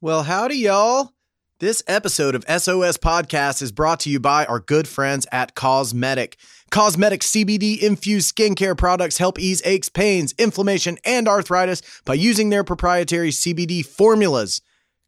Well, howdy, y'all. This episode of SOS Podcast is brought to you by our good friends at Causemedic. Causemedic CBD infused skincare products help ease aches, pains, inflammation, and arthritis by using their proprietary CBD formulas.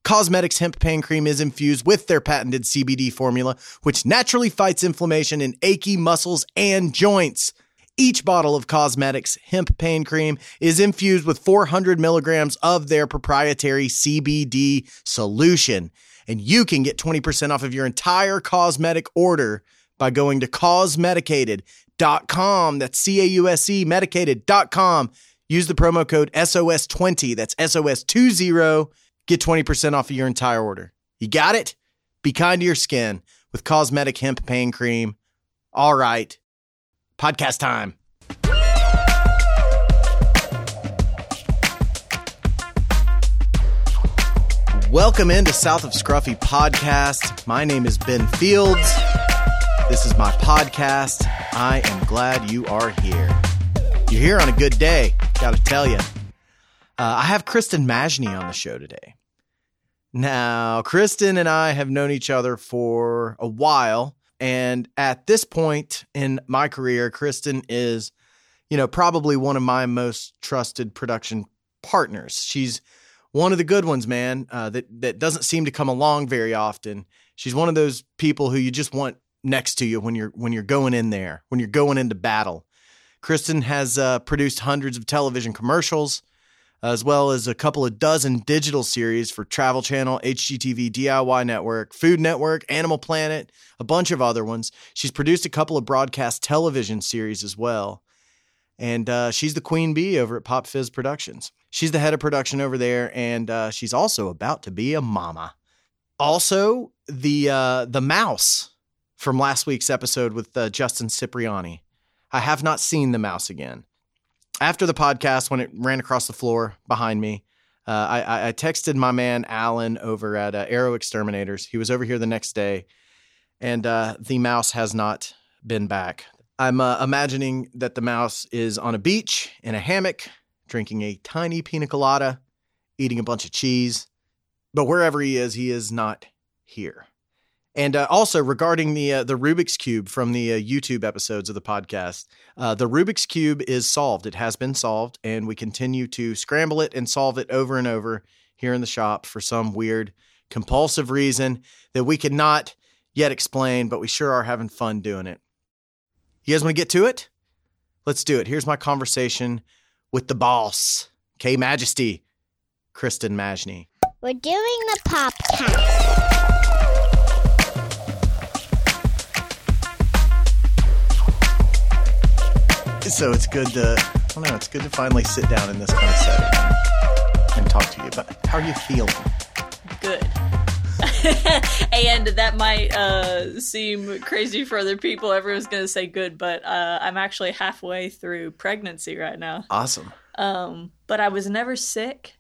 Causemedic's hemp pain cream is infused with their patented CBD formula, which naturally fights inflammation in achy muscles and joints. Each bottle of Causemedic's hemp pain cream is infused with 400 milligrams of their proprietary CBD solution. And you can get 20% off of your entire Causemedic order by going to causemedicated.com. That's C A U S E medicated.com. Use the promo code SOS20. That's SOS20. Get 20% off of your entire order. You got it? Be kind to your skin with Causemedic Hemp Pain Cream. All right. Podcast time. Welcome into South of Scruffy Podcast. My name is Ben Fields. This is my podcast. I am glad you are here. You're here on a good day, gotta tell you. Uh, I have Kristen Majny on the show today. Now, Kristen and I have known each other for a while. And at this point in my career, Kristen is, you know, probably one of my most trusted production partners. She's one of the good ones, man, uh, that, that doesn't seem to come along very often. She's one of those people who you just want next to you when you're when you're going in there, when you're going into battle. Kristen has uh, produced hundreds of television commercials, as well as a couple of dozen digital series for Travel Channel, HGTV, DIY Network, Food Network, Animal Planet, a bunch of other ones. She's produced a couple of broadcast television series as well. And uh, she's the queen bee over at Pop Fizz Productions. She's the head of production over there, and uh, she's also about to be a mama. Also, the uh, the mouse from last week's episode with uh, Justin Cipriani. I have not seen the mouse again after the podcast, when it ran across the floor behind me, uh, I, I, texted my man Alan over at uh, Arrow Exterminators. He was over here the next day, and the mouse has not been back. I'm uh, imagining that the mouse is on a beach in a hammock, drinking a tiny pina colada, eating a bunch of cheese. But wherever he is, he is not here. And uh, also regarding the uh, the Rubik's cube from the uh, YouTube episodes of the podcast, uh, the Rubik's cube is solved. It has been solved, and we continue to scramble it and solve it over and over here in the shop for some weird compulsive reason that we cannot yet explain, but we sure are having fun doing it. You guys want to get to it? Let's do it. Here's my conversation with the boss, K Majesty, Kristen Majny. We're doing the podcast. so it's good to I don't know, it's good to finally sit down in this kind of setting and talk to you. But how are you feeling? Good. and that might uh, seem crazy for other people. Everyone's going to say good, but uh, I'm actually halfway through pregnancy right now. Awesome. Um, but I was never sick.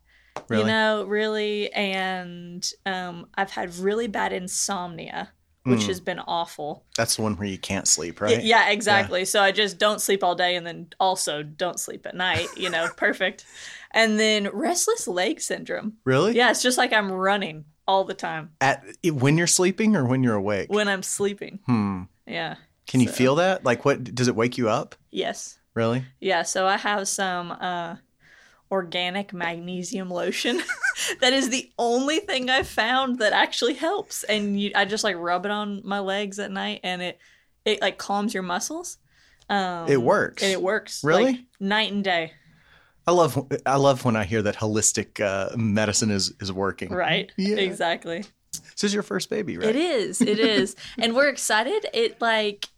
Really? You know, really, and um, I've had really bad insomnia which Mm. has been awful. That's the one where you can't sleep, right? Yeah, exactly. So I just don't sleep all day and then also don't sleep at night, you know, perfect. And then restless leg syndrome. Really? Yeah, it's just like I'm running all the time At when you're sleeping or when you're awake? when I'm sleeping. hmm. Yeah. Can you So- feel that? Like what does it wake you up? Yes. Really? Yeah, so I have some uh organic magnesium lotion. that is the only thing I've found that actually helps. And you, I just like rub it on my legs at night and it it like calms your muscles. Um It works. And it works. Really? like, night and day. I love I love when I hear that holistic uh, medicine is is working. Right. Yeah. Exactly. This is your first baby, right? It is. It is. and we're excited. It like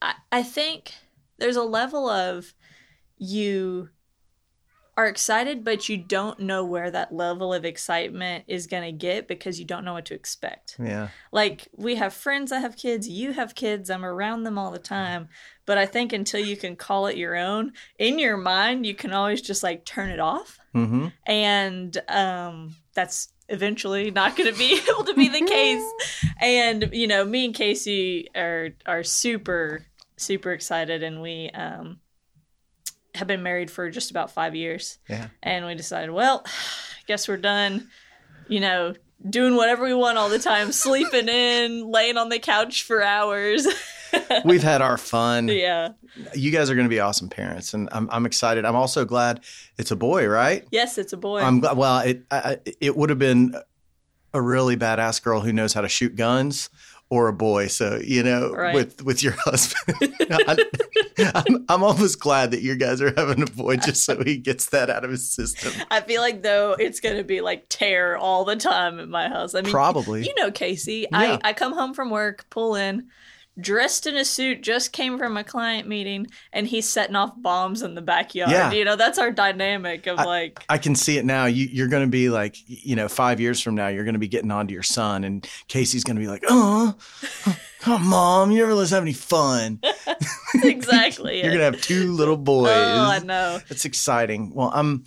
I, I think there's a level of you are excited, but you don't know where that level of excitement is going to get because you don't know what to expect. Yeah. Like, we have friends that have kids, you have kids, I'm around them all the time. But I think until you can call it your own, in your mind, you can always just like turn it off. Mm-hmm. And um, that's eventually not going to be able to be the case. And, you know, me and Casey are, are super, super excited. And we, um, have been married for just about five years Yeah. and we decided, well, I guess we're done, you know, doing whatever we want all the time, sleeping in, laying on the couch for hours. We've had our fun. yeah. You guys are going to be awesome parents, and I'm I'm excited. I'm also glad it's a boy, right? Yes, it's a boy. I'm glad. Well, it I, it would have been a really badass girl who knows how to shoot guns. Or a boy, so you know, Right. with with your husband, I'm, I'm, I'm almost glad that you guys are having a boy just so he gets that out of his system. I feel like though it's gonna be like tear all the time at my house. I mean, Probably. You know, Casey. Yeah. I I come home from work, pull in, dressed in a suit, just came from a client meeting, and he's setting off bombs in the backyard. Yeah. You know, that's our dynamic of like. I can see it now. You, you're going to be like, you know, five years from now, you're going to be getting on to your son, and Casey's going to be like, oh, oh, mom, you never let us have any fun. exactly. You're going to have two little boys. Oh, I know. It's exciting. Well, I'm,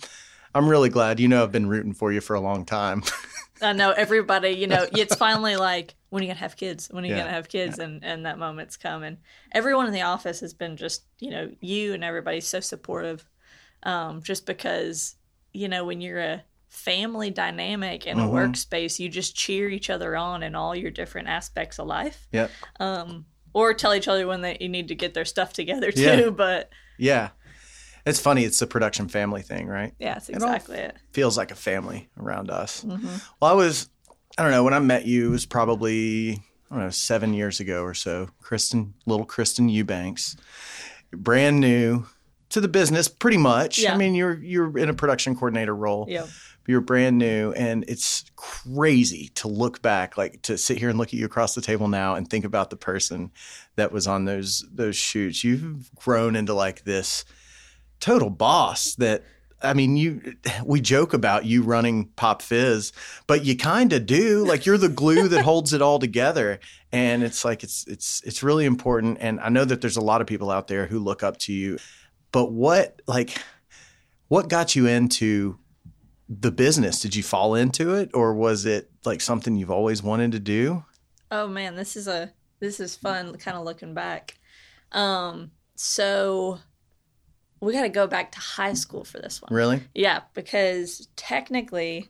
I'm really glad. You know, I've been rooting for you for a long time. I know everybody, you know, it's finally like, when are you gonna have kids? When are you Yeah. gonna have kids? And and that moment's coming. Everyone in the office has been just, you know, you and everybody's so supportive. Um, just because, you know, when you're a family dynamic in a Mhm. workspace, you just cheer each other on in all your different aspects of life. yep. Um, or tell each other when they you need to get their stuff together too. Yeah. But Yeah. It's funny. It's the production family thing, right? all- exactly it. Feels like a family around us. Mhm. Well, I was, I don't know, when I met you, it was probably, I don't know, seven years ago or so. Kristen, little Kristen Eubanks, brand new to the business, pretty much. Yeah. I mean, you're you're in a production coordinator role. Yeah. You're brand new, and it's crazy to look back, like to sit here and look at you across the table now and think about the person that was on those those shoots. You've grown into like this total boss that I mean, you we joke about you running Pop Fizz, but you kind of do. Like you're the glue that holds it all together, and it's like it's it's it's really important. And I know that there's a lot of people out there who look up to you. But what like what got you into the business? Did you fall into it, or was it like something you've always wanted to do? Oh man, this is a this is fun kind of looking back. Um so we got to go back to high school for this one. Really? Yeah, because technically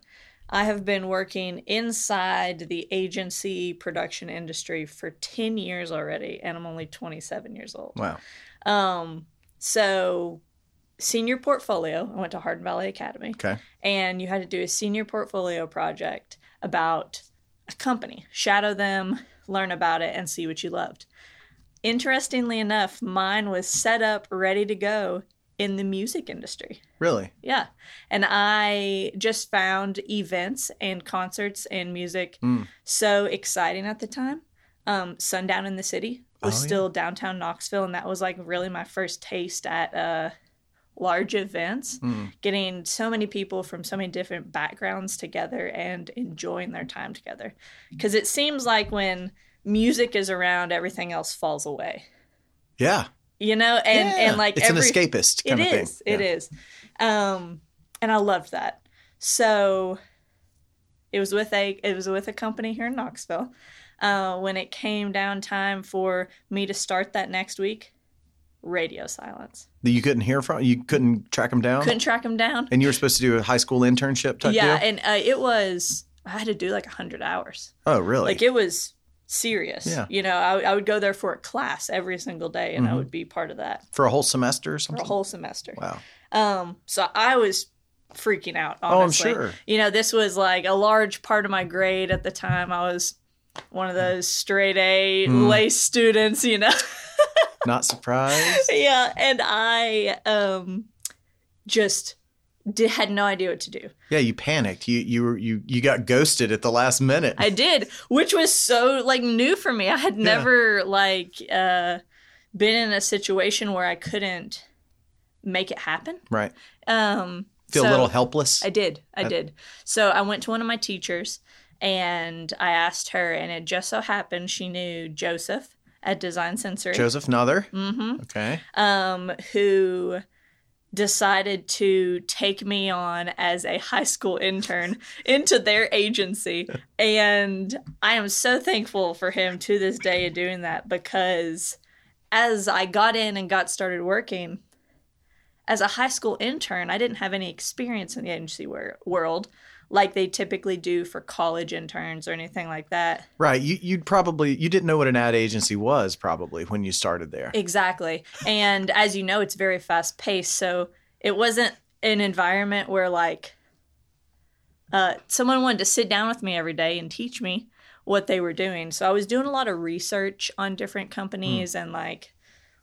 I have been working inside the agency production industry for 10 years already and I'm only 27 years old. Wow. Um so senior portfolio, I went to Hardin Valley Academy Okay. and you had to do a senior portfolio project about a company, shadow them, learn about it, and see what you loved. Interestingly enough, mine was set up ready to go in the music industry. Really? Yeah. And I just found events and concerts and music Mm. so exciting at the time. Um, Sundown in the City was Oh, yeah. still downtown Knoxville, and that was like really my first taste at uh, large events. Mm. Getting so many people from so many different backgrounds together and enjoying their time together. Because it seems like when music is around, everything else falls away. Yeah. You know, and Yeah. and like it's every, an escapist kind it of thing. is. It is. Um, and I loved that. So it was with a it was with a company here in Knoxville. Uh, when it came down time for me to start that next week, radio silence. That you couldn't hear from. You couldn't track them down. Couldn't track them down. And you were supposed to do a high school internship type yeah, deal. and uh, it was I had to do like hundred hours. oh, really? Like it was serious. Yeah. You know, I, I would go there for a class every single day, and I would be part of that For a whole semester or something? for a whole semester. wow. Um, so I was freaking out. Oh, I'm Honestly. sure. You know, this was like a large part of my grade at the time. I was one of those straight A Hmm. lace students. You know, Not surprised. yeah, and I um just did, had no idea what to do. yeah, you panicked. You you were you you got ghosted at the last minute. I did, which was so like new for me. I had never like uh been in a situation where I couldn't make it happen. right. Um, Feel a little helpless. I did. I did. So I went to one of my teachers and I asked her, and it just so happened she knew Joseph at Design Sensory, Joseph Nother. hmm Okay. um, who decided to take me on as a high school intern into their agency. And I am so thankful for him to this day of doing that because as I got in and got started working, as a high school intern, I didn't have any experience in the agency wor- world. Like they typically do for college interns or anything like that. Right. You you'd probably you didn't know what an ad agency was probably when you started there. Exactly. And as you know, it's very fast paced. So it wasn't an environment where like uh, someone wanted to sit down with me every day and teach me what they were doing. So I was doing a lot of research on different companies and like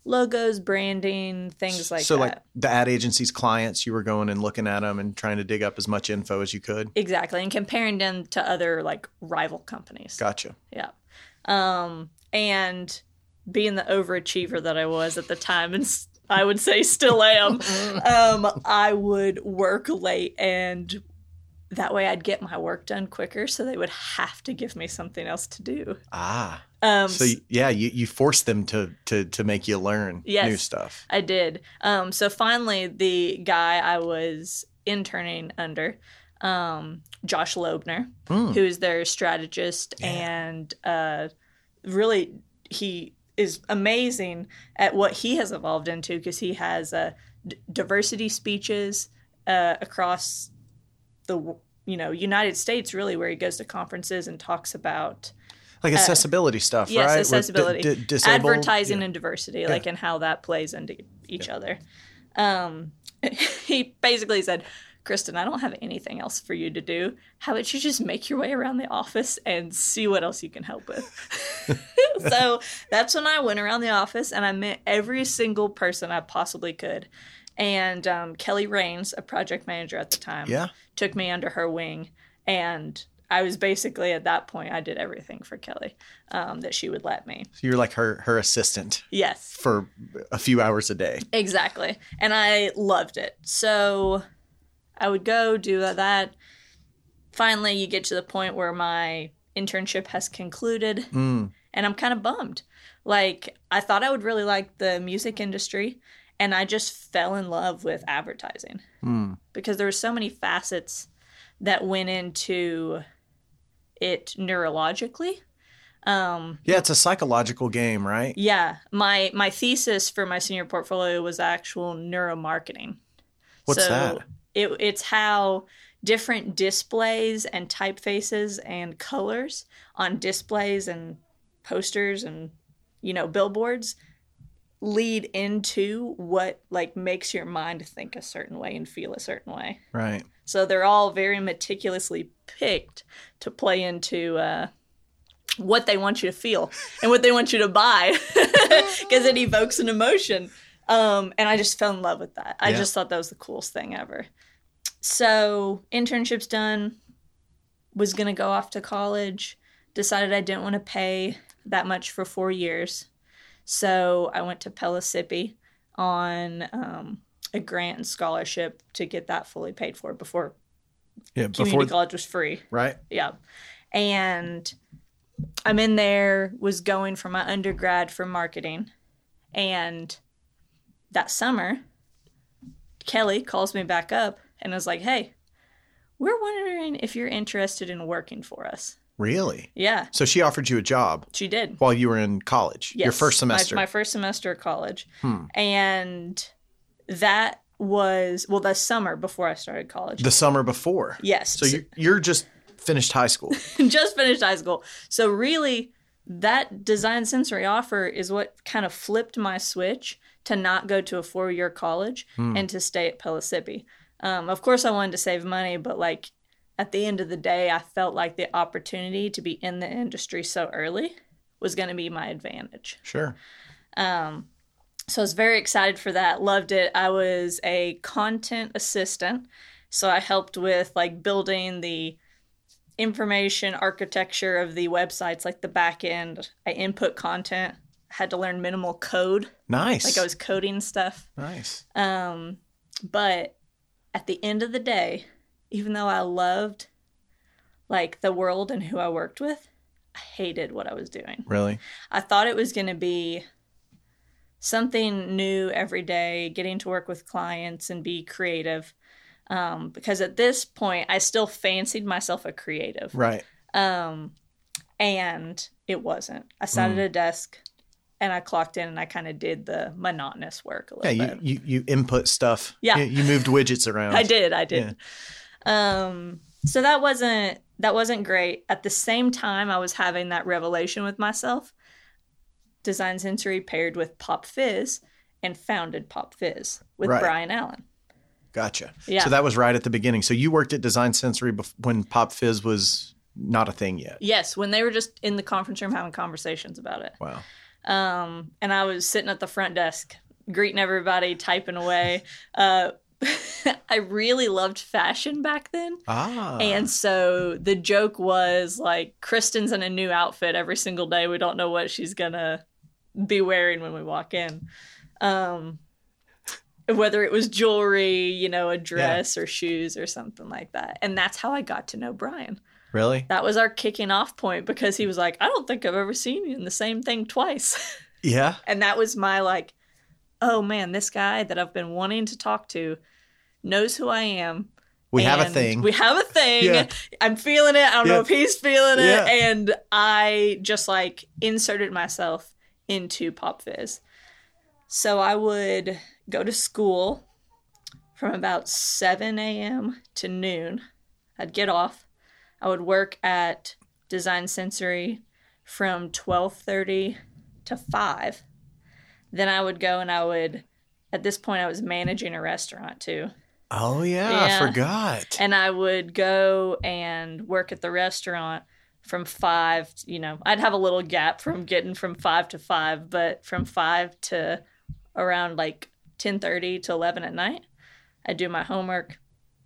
logos, branding, things like so that. like the ad agency's clients, you were going and looking at them and trying to dig up as much info as you could. exactly. And comparing them to other like rival companies. Gotcha. Yeah. Um, and being the overachiever that I was at the time, and I would say still am, um, I would work late, and that way I'd get my work done quicker. So they would have to give me something else to do. Ah. Um, So yeah, you, you forced them to to to make you learn Yes. new stuff. I did. Um, so finally, the guy I was interning under, um, Josh Loebner, Hmm. who is their strategist, and uh, really he is amazing at what he has evolved into because he has uh, d- diversity speeches uh, across the you know United States, really, where he goes to conferences and talks about Like accessibility stuff, Uh, yes, right? Accessibility, di- disabled- advertising yeah. and diversity, like and how that plays into each other. Um, he basically said, "Kristen, I don't have anything else for you to do. How about you just make your way around the office and see what else you can help with?" so that's when I went around the office and I met every single person I possibly could. And um, Kelly Rains, a project manager at the time, Yeah. took me under her wing and I was basically at that point I did everything for Kelly um, that she would let me. So you're like her her assistant Yes, for a few hours a day. exactly, and I loved it. So I would go do that. Finally, you get to the point where my internship has concluded, Mm. and I'm kind of bummed. Like I thought I would really like the music industry, and I just fell in love with advertising Mm. because there were so many facets that went into it neurologically. Um, Yeah, it's a psychological game, right? yeah, my my thesis for my senior portfolio was actual neuromarketing. What's that? It, it's how different displays and typefaces and colors on displays and posters and you know billboards lead into what like makes your mind think a certain way and feel a certain way. Right. So they're all very meticulously picked to play into uh, what they want you to feel and what they want you to buy because it evokes an emotion. Um, and I just fell in love with that. I Yeah. just thought that was the coolest thing ever. So internship's done. Was gonna go off to college. Decided I didn't want to pay that much for four years, so I went to Pellissippi on um, a grant and scholarship to get that fully paid for before Yeah, community before college was free. right? Yeah. And I'm in there, was going for my undergrad for marketing. And that summer, Kelly calls me back up and was like, hey, we're wondering if you're interested in working for us. Really? Yeah, So she offered you a job she did. while you were in college. Your first semester. My, my first semester of college. Hmm. And that was, well, the summer before I started college. the summer before. yes. So you you're just finished high school. just finished high school. So really, that design sensory offer is what kind of flipped my switch to not go to a four year college and to stay at Pellissippi. Um, of course, I wanted to save money, but like at the end of the day, I felt like the opportunity to be in the industry so early was going to be my advantage. sure. Um, so I was very excited for that. Loved it. I was a content assistant, so I helped with like building the information architecture of the websites, like the back end. I input content. Had to learn minimal code, Nice. like I was coding stuff. nice. Um, but at the end of the day, even though I loved like the world and who I worked with, I hated what I was doing. Really? I thought it was going to be something new every day, getting to work with clients and be creative. Um, because at this point, I still fancied myself a creative. Right. Um, and it wasn't. I sat Mm. at a desk and I clocked in and I kind of did the monotonous work a Yeah, you, bit. you you input stuff. Yeah. You, you moved widgets around. I did. I did. Um, so that wasn't that wasn't great. At the same time, I was having that revelation with myself. Design Sensory paired with Pop Fizz and founded Pop Fizz with Right. Brian Allen. Gotcha. Yeah. So that was right at the beginning. So you worked at Design Sensory bef- when Pop Fizz was not a thing yet. Yes, when they were just in the conference room having conversations about it. Wow. Um, and I was sitting at the front desk, greeting everybody, typing away. Uh, I really loved fashion back then. Ah. And so the joke was like, Kristen's in a new outfit every single day. We don't know what she's gonna be wearing when we walk in. Um, whether it was jewelry, you know, a dress or shoes or something like that. And that's how I got to know Brian. really? That was our kicking off point because he was like, I don't think I've ever seen you in the same thing twice. Yeah. and that was my like, oh man, this guy that I've been wanting to talk to knows who I am. We have a thing. We have a thing. Yeah. I'm feeling it. I don't Yeah. know if he's feeling it. Yeah. And I just like inserted myself into Pop Fizz. So I would go to school from about 7 a.m. to noon. I'd get off. I would work at Design Sensory from 12:30 to 5. Then I would go and I would at this point I was managing a restaurant too. oh yeah, I forgot. And I would go and work at the restaurant from five, you know, I'd have a little gap from getting from five to five, but from five to around like ten thirty to eleven at night. I'd do my homework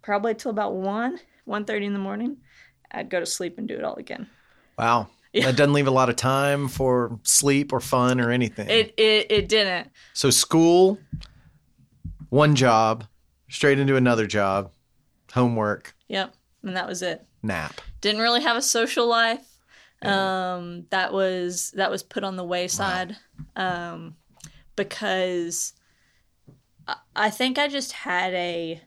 probably till about one, one thirty in the morning. I'd go to sleep and do it all again. wow. Yeah. That doesn't leave a lot of time for sleep or fun or anything. It it it didn't. so school, one job, straight into another job, homework, Yep. And that was it. Nap. Didn't really have a social life. Um, that was that was put on the wayside um, because I, I think I just had a.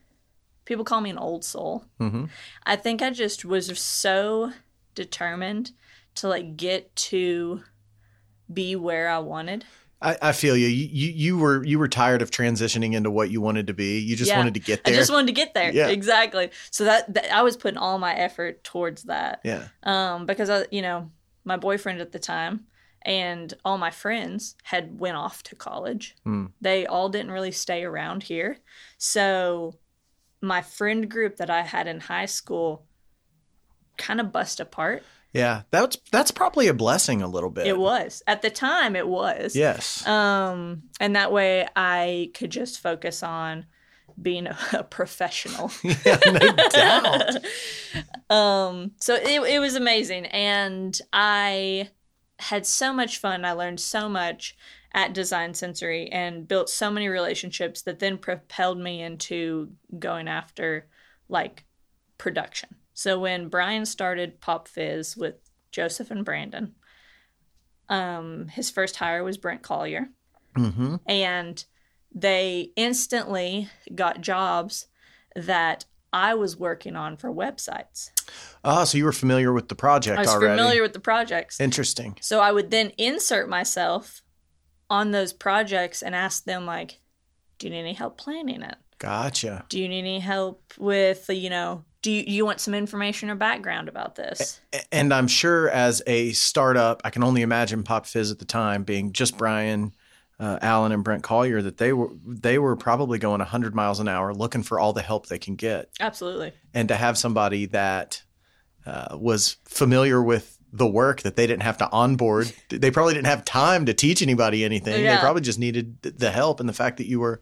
People call me an old soul. hmm I think I just was so determined to like get to be where I wanted. I, I feel you. you. You you were you were tired of transitioning into what you wanted to be. You just Yeah. wanted to get there. I just wanted to get there. Yeah. Exactly. So that, that I was putting all my effort towards that. yeah. um, because I, you know, my boyfriend at the time and all my friends had went off to college. Hmm. They all didn't really stay around here, so my friend group that I had in high school kind of bust apart. Yeah. That's that's probably a blessing a little bit. It was at the time. It was. Yes. Um, and that way I could just focus on being a, a professional. yeah, no doubt. um so it, it was amazing and i had so much fun i learned so much at design sensory and built so many relationships that then propelled me into going after like production so when brian started pop fizz with joseph and brandon um his first hire was brent collier hmm and they instantly got jobs that I was working on for websites. Oh, so you were familiar with the project I was already. familiar with the projects. Interesting. So I would then insert myself on those projects and ask them like, do you need any help planning it? Gotcha. Do you need any help with, you know, do you, you want some information or background about this? And I'm sure as a startup, I can only imagine Pop Fizz at the time being just Brian, uh, Allen, and Brent Collier that they were they were probably going 100 miles an hour looking for all the help they can get, Absolutely. and to have somebody that uh, was familiar with the work that they didn't have to onboard. They probably didn't have time to teach anybody anything. They probably just needed the help and the fact that you were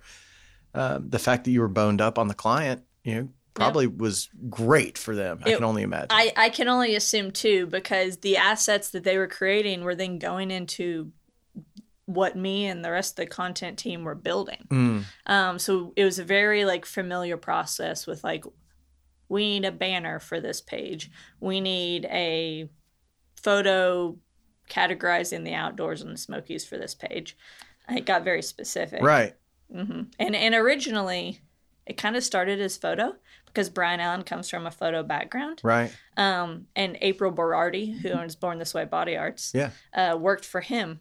uh, the fact that you were boned up on the client. You know, probably was great for them. I can only imagine. I, I can only assume too because the assets that they were creating were then going into what me and the rest of the content team were building. Mm. Um, so it was a very like familiar process with like we need a banner for this page. We need a photo categorizing the outdoors and the Smokies for this page. It got very specific. Right. hmm And and originally it kind of started as photo because Brian Allen comes from a photo background. Right. Um, and April Berardi, who owns Born This Way Body Arts, Yeah. uh, worked for him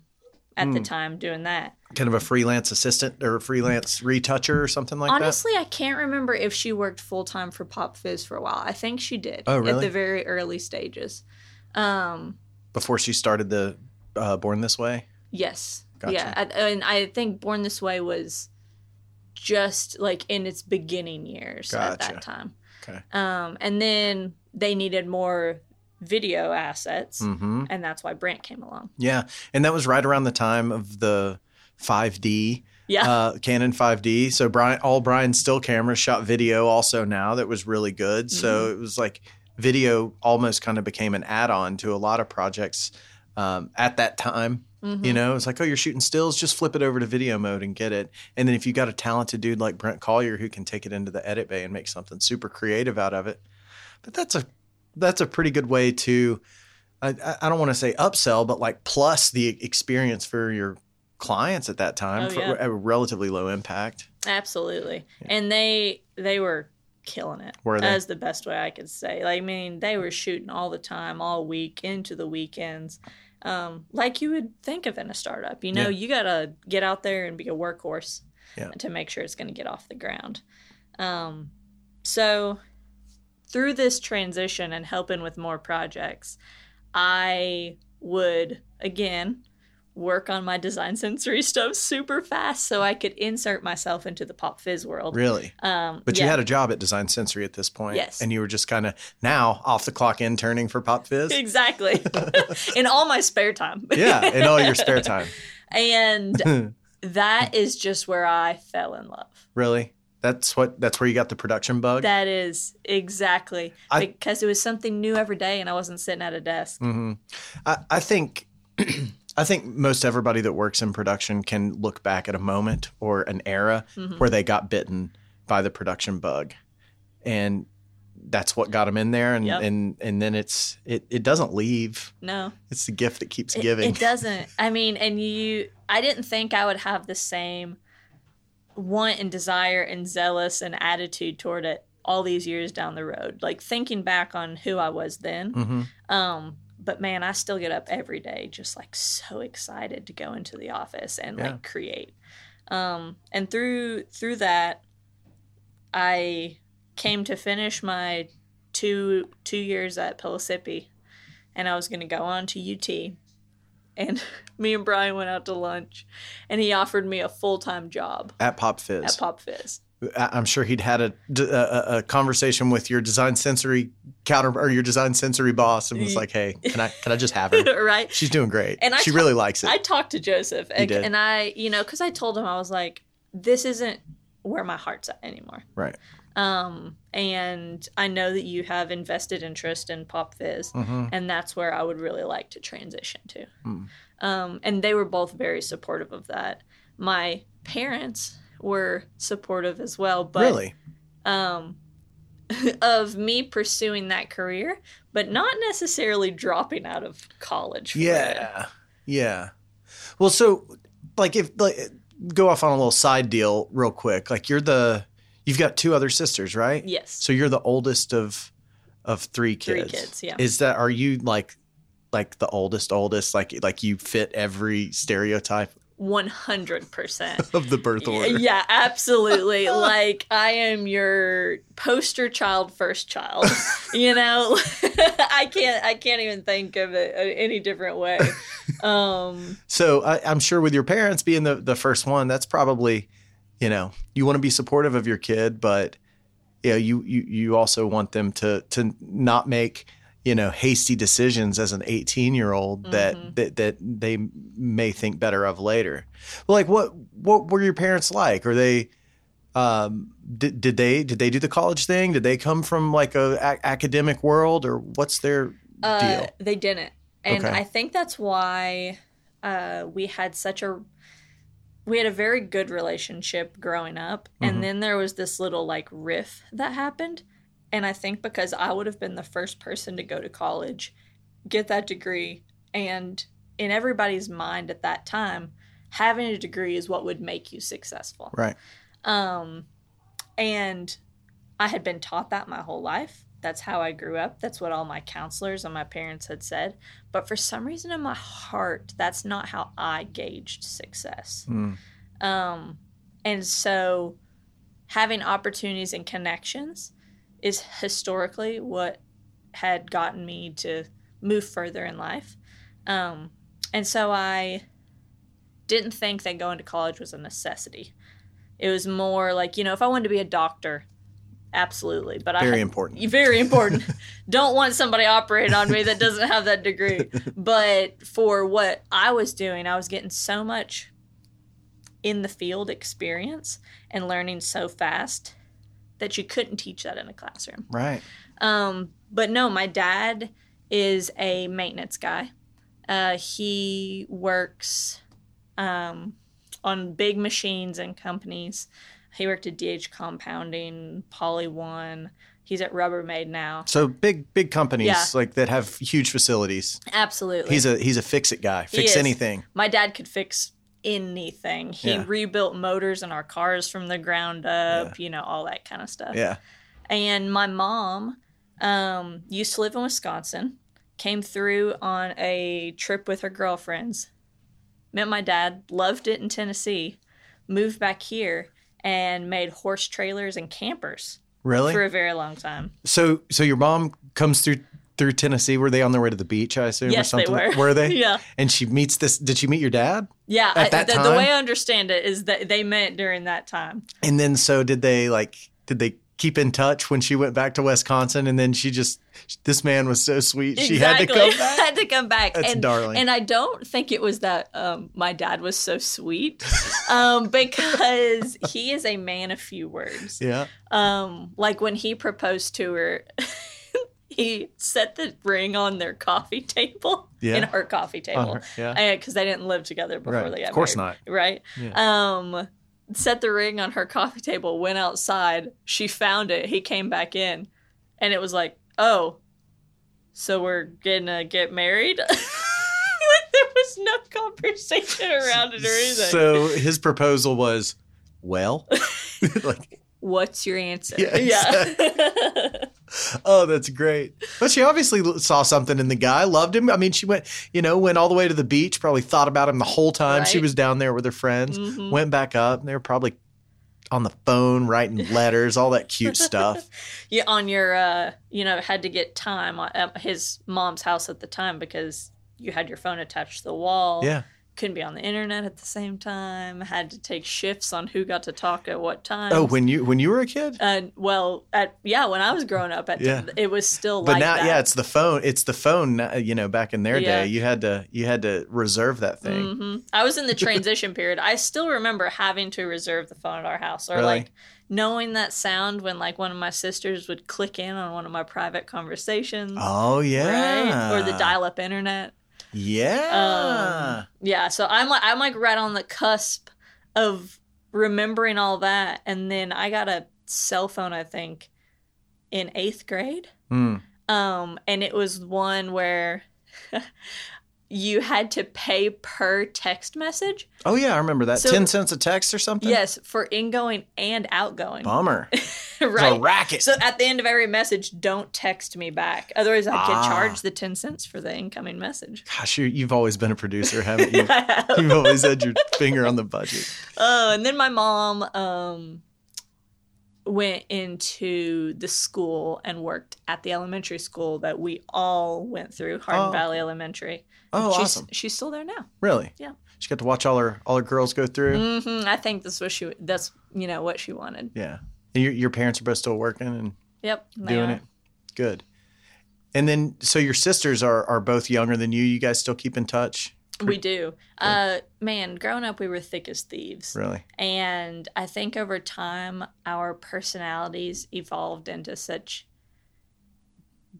at Hmm. the time doing that. Kind of a freelance assistant or a freelance retoucher or something like that? Honestly, I can't remember if she worked full time for Pop Fizz for a while. I think she did. Oh, really? At the very early stages. Um, before she started the uh, Born This Way. yes. Gotcha. Yeah. I, and I think Born This Way was just like in its beginning years at that time. Okay. Um, and then they needed more video assets, hmm and that's why Brent came along. Yeah, and that was right around the time of the 5D. Yeah. uh, Canon 5D. So Brian, all Brian's still cameras shot video also now that was really good. So it was like video almost kind of became an add-on to a lot of projects um, at that time. You mm-hmm. know, it's like, oh, you're shooting stills, just flip it over to video mode and get it. And then if you got a talented dude like Brent Collier who can take it into the edit bay and make something super creative out of it, but that's a that's a pretty good way to I, I- don't want to say upsell, but like plus the experience for your clients at that time Oh, for a relatively low impact. Absolutely. And they they were killing it. Were they? As the best way I could say. Like, I mean, they were shooting all the time, all week, into the weekends. Um, like you would think of in a startup. You know, Yeah. you gotta get out there and be a workhorse Yeah. to make sure it's gonna get off the ground. Um, so through this transition and helping with more projects, I would again work on my design sensory stuff super fast so I could insert myself into the pop fizz world. Really? Um, But yeah. you had a job at Design Sensory at this point. Yes. And you were just kind of now off the clock interning for Pop Fizz. exactly in all my spare time. yeah, in all your spare time. and that is just where I fell in love. Really? That's what that's where you got the production bug? That is exactly I- because it was something new every day and I wasn't sitting at a desk. Mm-hmm. I, I think I think most everybody that works in production can look back at a moment or an era Mm-hmm. where they got bitten by the production bug, and that's what got them in there. And Yep. and and then it's it it doesn't leave. No. It's the gift that keeps It, giving. it doesn't. I mean, and you, I didn't think I would have the same want and desire and zealous and attitude toward it all these years down the road. Like thinking back on who I was then. hmm Um, but man, I still get up every day just like so excited to go into the office and Yeah. like create. Um, and through through that, I came to finish my two two years at Pellissippi, and I was going to go on to UT. And me and Brian went out to lunch, and he offered me a full time job At Pop Fizz, at Pop Fizz. I- I'm sure he'd had a a conversation with your design sensory counter or your design sensory boss, and was like, "Hey, can I can I just have her? right? She's doing great. And I she ta- really likes it." I talked to Joseph, and, and I, you know, because I told him I was like, this isn't where my heart's at anymore. right. Um, and I know that you have invested interest in Pop Fizz, hmm and that's where I would really like to transition to. Mm. Um, and they were both very supportive of that. My parents were supportive as well, but really? um, of me pursuing that career, but not necessarily dropping out of college. For it. Yeah. Yeah. Well, so like if like go off on a little side deal real quick. Like you're the you've got two other sisters, right? Yes. So you're the oldest of of three kids. Three kids, yeah. Is that are you like like the oldest oldest like like you fit every stereotype One hundred percent. of the birth order? Yeah, absolutely. like I am your poster child, first child. You know, I can't. I can't even think of it uh, any different way. Um, So I, I'm sure with your parents being the, the first one, that's probably, you know, you want to be supportive of your kid, but you know, you, you, you also want them to, to not make, you know, hasty decisions as an 18 year old that, that, that they may think better of later. Well, like what, what were your parents like? Are they, um, did, did they, did they do the college thing? Did they come from like a, a- academic world or what's their uh, deal? they didn't, and Okay. I think that's why uh, we had such a we had a very good relationship growing up, Mhm. and then there was this little like riff that happened, and I think because I would have been the first person to go to college, get that degree, and in everybody's mind at that time, having a degree is what would make you successful. Right. Um, and I had been taught that my whole life. that's how I grew up. That's what all my counselors and my parents had said. But for some reason in my heart, that's not how I gauged success. Mm. Um, and so having opportunities and connections is historically what had gotten me to move further in life. Um, and so I didn't think that going to college was a necessity. It was more like, you know, if I wanted to be a doctor, absolutely. But I Very had- important. Very important. Don't want somebody operating on me that doesn't have that degree. But for what I was doing, I was getting so much in the field experience and learning so fast that you couldn't teach that in a classroom. Right. Um, but no, my dad is a maintenance guy. Uh, he works um, on big machines and companies. He worked at DH Compounding, Poly One. He's at Rubbermaid now. So big big companies Yeah. like that have huge facilities. Absolutely. He's a he's a fix it guy. Fix anything. my dad could fix anything. He Yeah. rebuilt motors in our cars from the ground up, you know, all that kind of stuff. Yeah. And my mom um, used to live in Wisconsin, came through on a trip with her girlfriends, met my dad, loved it in Tennessee, moved back here, and made horse trailers and campers Really? for a very long time. so so your mom comes through through Tennessee. Were they on their way to the beach? I assume. or Yes, they something? were. Were they? Yeah. And she meets this. Did she meet your dad? Yeah, I, the, the way I understand it is that they met during that time. And then so did they like? Did they keep in touch when she went back to Wisconsin? And then she just this man was so sweet. She had to come back. had to come back. That's and, darling. And I don't think it was that um, my dad was so sweet, um, because he is a man of few words. Yeah. Um, like when he proposed to her, he set the ring on their coffee table Yeah. in her coffee table. her- yeah. because they didn't live together before Right. they got Of course married, Right. Um, set the ring on her coffee table. Went outside. She found it. He came back in, and it was like, oh, so we're gonna get married. there was no conversation around it or anything. So his proposal was, well, like, What's your answer? Yeah, yeah. oh, that's great. But she obviously saw something in the guy, loved him. I mean, she went, you know, went all the way to the beach, probably thought about him the whole time she was down there with her friends. Mhm. Went back up, and they were probably on the phone writing letters, all that cute stuff. you on your uh you know had to get time on- at his mom's house at the time because you had your phone attached to the wall Yeah. Couldn't be on the internet at the same time had to take shifts on who got to talk at what time Oh, when you when you were a kid. uh, well at yeah when i was growing up at Yeah. it was still But like now, that. yeah, it's the phone. It's the phone. You know, back in their Yeah. day, you had to you had to reserve that thing. hmm I was in the transition period. I still remember having to reserve the phone at our house, or Really? like knowing that sound when like one of my sisters would click in on one of my private conversations, Oh yeah, right? Or the dial-up internet. Yeah. Um, yeah, so I'm like I'm like right on the cusp of remembering all that, and then I got a cell phone, I think, in eighth grade. Mm. Um, and it was one where you had to pay per text message. Oh yeah, I remember that. So- Ten cents a text or something. Yes, for ingoing and outgoing. Bummer. right. It's a racket. So at the end of every message, don't text me back. Otherwise, I Ah. charged the 10 cents for the incoming message. Gosh, you, you've always been a producer, haven't you? Have. you've always had your finger on the budget. Oh, and then my mom um, went into the school and worked at the elementary school that we all went through, Hardin Oh. Valley Elementary. Oh, she's, awesome. She's still there now. Really? Yeah. She got to watch all her all her girls go through. hmm I think that's what she. That's you know what she wanted. Yeah. And your your parents are both still working and Yep. doing are. it. Good. And then so your sisters are are both younger than you. You guys still keep in touch? We do. Uh, man, growing up, we were thick as thieves. Really? And I think over time, our personalities evolved into such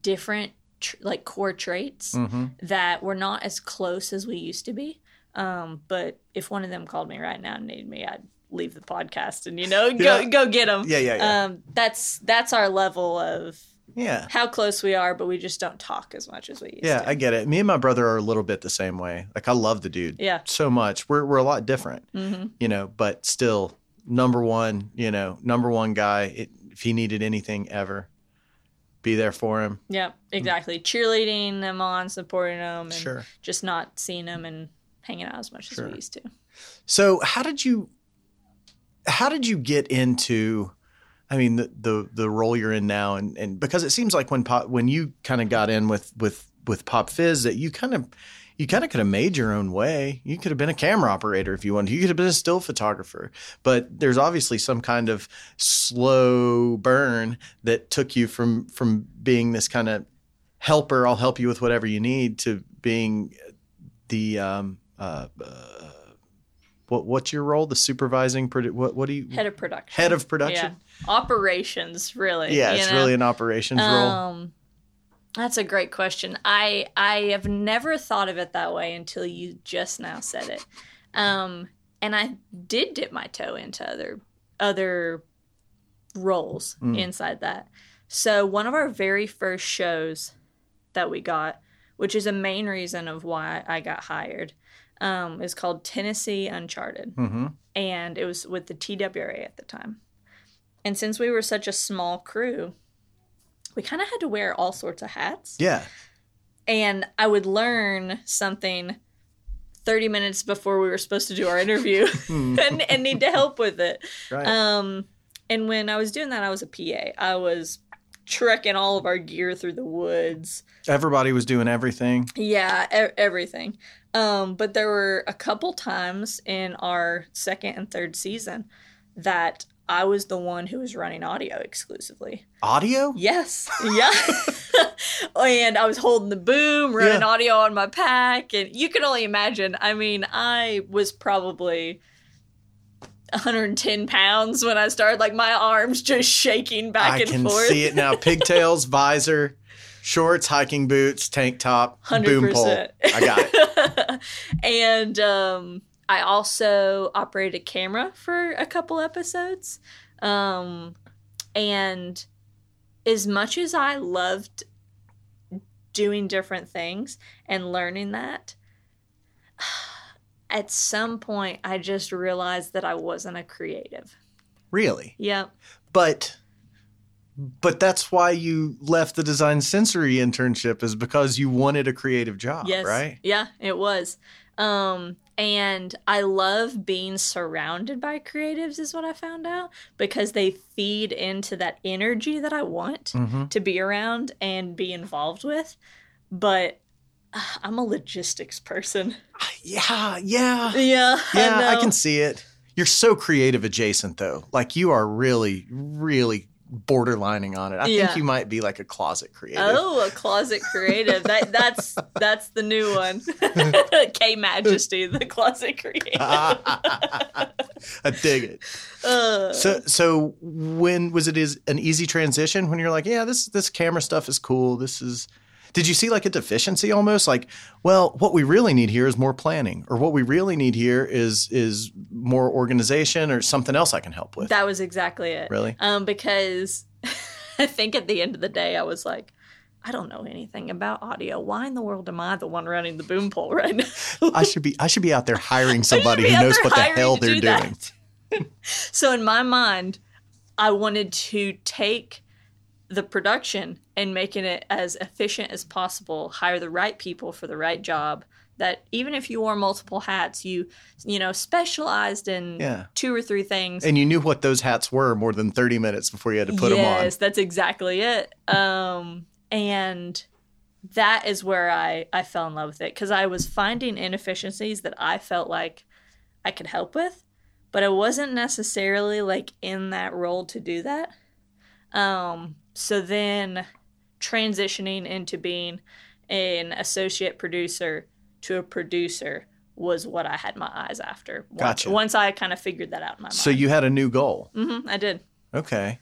different, tr- like core traits Mm-hmm. that we're not as close as we used to be. Um, but if one of them called me right now and needed me, I'd leave the podcast and you know go Yeah. go get them. Yeah, yeah, yeah. Um, that's that's our level of Yeah. how close we are, but we just don't talk as much as we used to. Yeah, to. I get it. Me and my brother are a little bit the same way. Like I love the dude. Yeah. So much. We're we're a lot different. hmm You know, but still number one, you know, number one guy, it, if he needed anything ever, be there for him. Yep, exactly. Cheerleading them on, supporting them, and Sure. just not seeing them and hanging out as much as Sure. we used to. So how did you how did you get into I mean the the, the role you're in now and, and because it seems like when pop when you kind of got in with with with Pop Fizz that you kind of you kind of could have made your own way. You could have been a camera operator if you wanted. You could have been a still photographer. But there's obviously some kind of slow burn that took you from from being this kind of helper, I'll help you with whatever you need, to being the um, uh, uh, what what's your role? The supervising produ- what what do you Head of production. head of production? Yeah. Operations, really. Yeah, it's know? really an operations role. Um, that's a great question. I I have never thought of it that way until you just now said it. Um, and I did dip my toe into other other roles Mm. inside that. So one of our very first shows that we got, which is a main reason of why I got hired, um, is called Tennessee Uncharted hmm and it was with the TWRA at the time. And since we were such a small crew, we kind of had to wear all sorts of hats. Yeah, And I would learn something 30 minutes before we were supposed to do our interview and, and need to help with it. right. Um, and when I was doing that, I was a PA. I was trekking all of our gear through the woods. Everybody was doing everything. Yeah, e- everything. Um, but there were a couple times in our second and third season that I was the one who was running audio exclusively. Audio? Yes, yeah. and I was holding the boom, running Yeah. audio on my pack, and you can only imagine. I mean, I was probably 110 pounds when I started. Like my arms just shaking back I and can forth. see it now. Pigtails, visor, shorts, hiking boots, tank top, boom pole. I got it. and um, I also operated a camera for a couple episodes. Um, and as much as I loved doing different things and learning that, at some point I just realized that I wasn't a creative. Really? Yep. But but that's why you left the design sensory internship is because you wanted a creative job, Yes. right? Yeah, it was. Um, and I love being surrounded by creatives, is what I found out, because they feed into that energy that I want Mm-hmm. to be around and be involved with. But uh, I'm a logistics person. Yeah, yeah. Yeah, Yeah, I, know. can see it. You're so creative adjacent though. Like you are really, really borderlining on it. I Yeah. think you might be like a closet creative. Oh, a closet creative. that that's that's the new one. K Majesty, the closet creative. I dig it. Uh, So, so when was it is an easy transition when you're like, yeah, this this camera stuff is cool. This is. Did you see like a deficiency almost? Like, well, what we really need here is more planning, or what we really need here is is more organization, or something else I can help with. That was exactly it. Really? Um, because I think at the end of the day, I was like, I don't know anything about audio. Why in the world am I the one running the boom pole right now? I should be I should be out there hiring somebody who knows what the hell they're do doing. so in my mind, I wanted to take the production and making it as efficient as possible, hire the right people for the right job. That even if you wore multiple hats, you you know specialized in Yeah. two or three things. And you knew what those hats were more than 30 minutes before you had to put them on. Yes, that's exactly it. Um, and that is where I I fell in love with it because I was finding inefficiencies that I felt like I could help with, but I wasn't necessarily like in that role to do that. Um, so then transitioning into being an associate producer to a producer was what I had my eyes after. Once, Gotcha. Once I kind of figured that out in my mind. So you had a new goal. Mm-hmm, I did. Okay.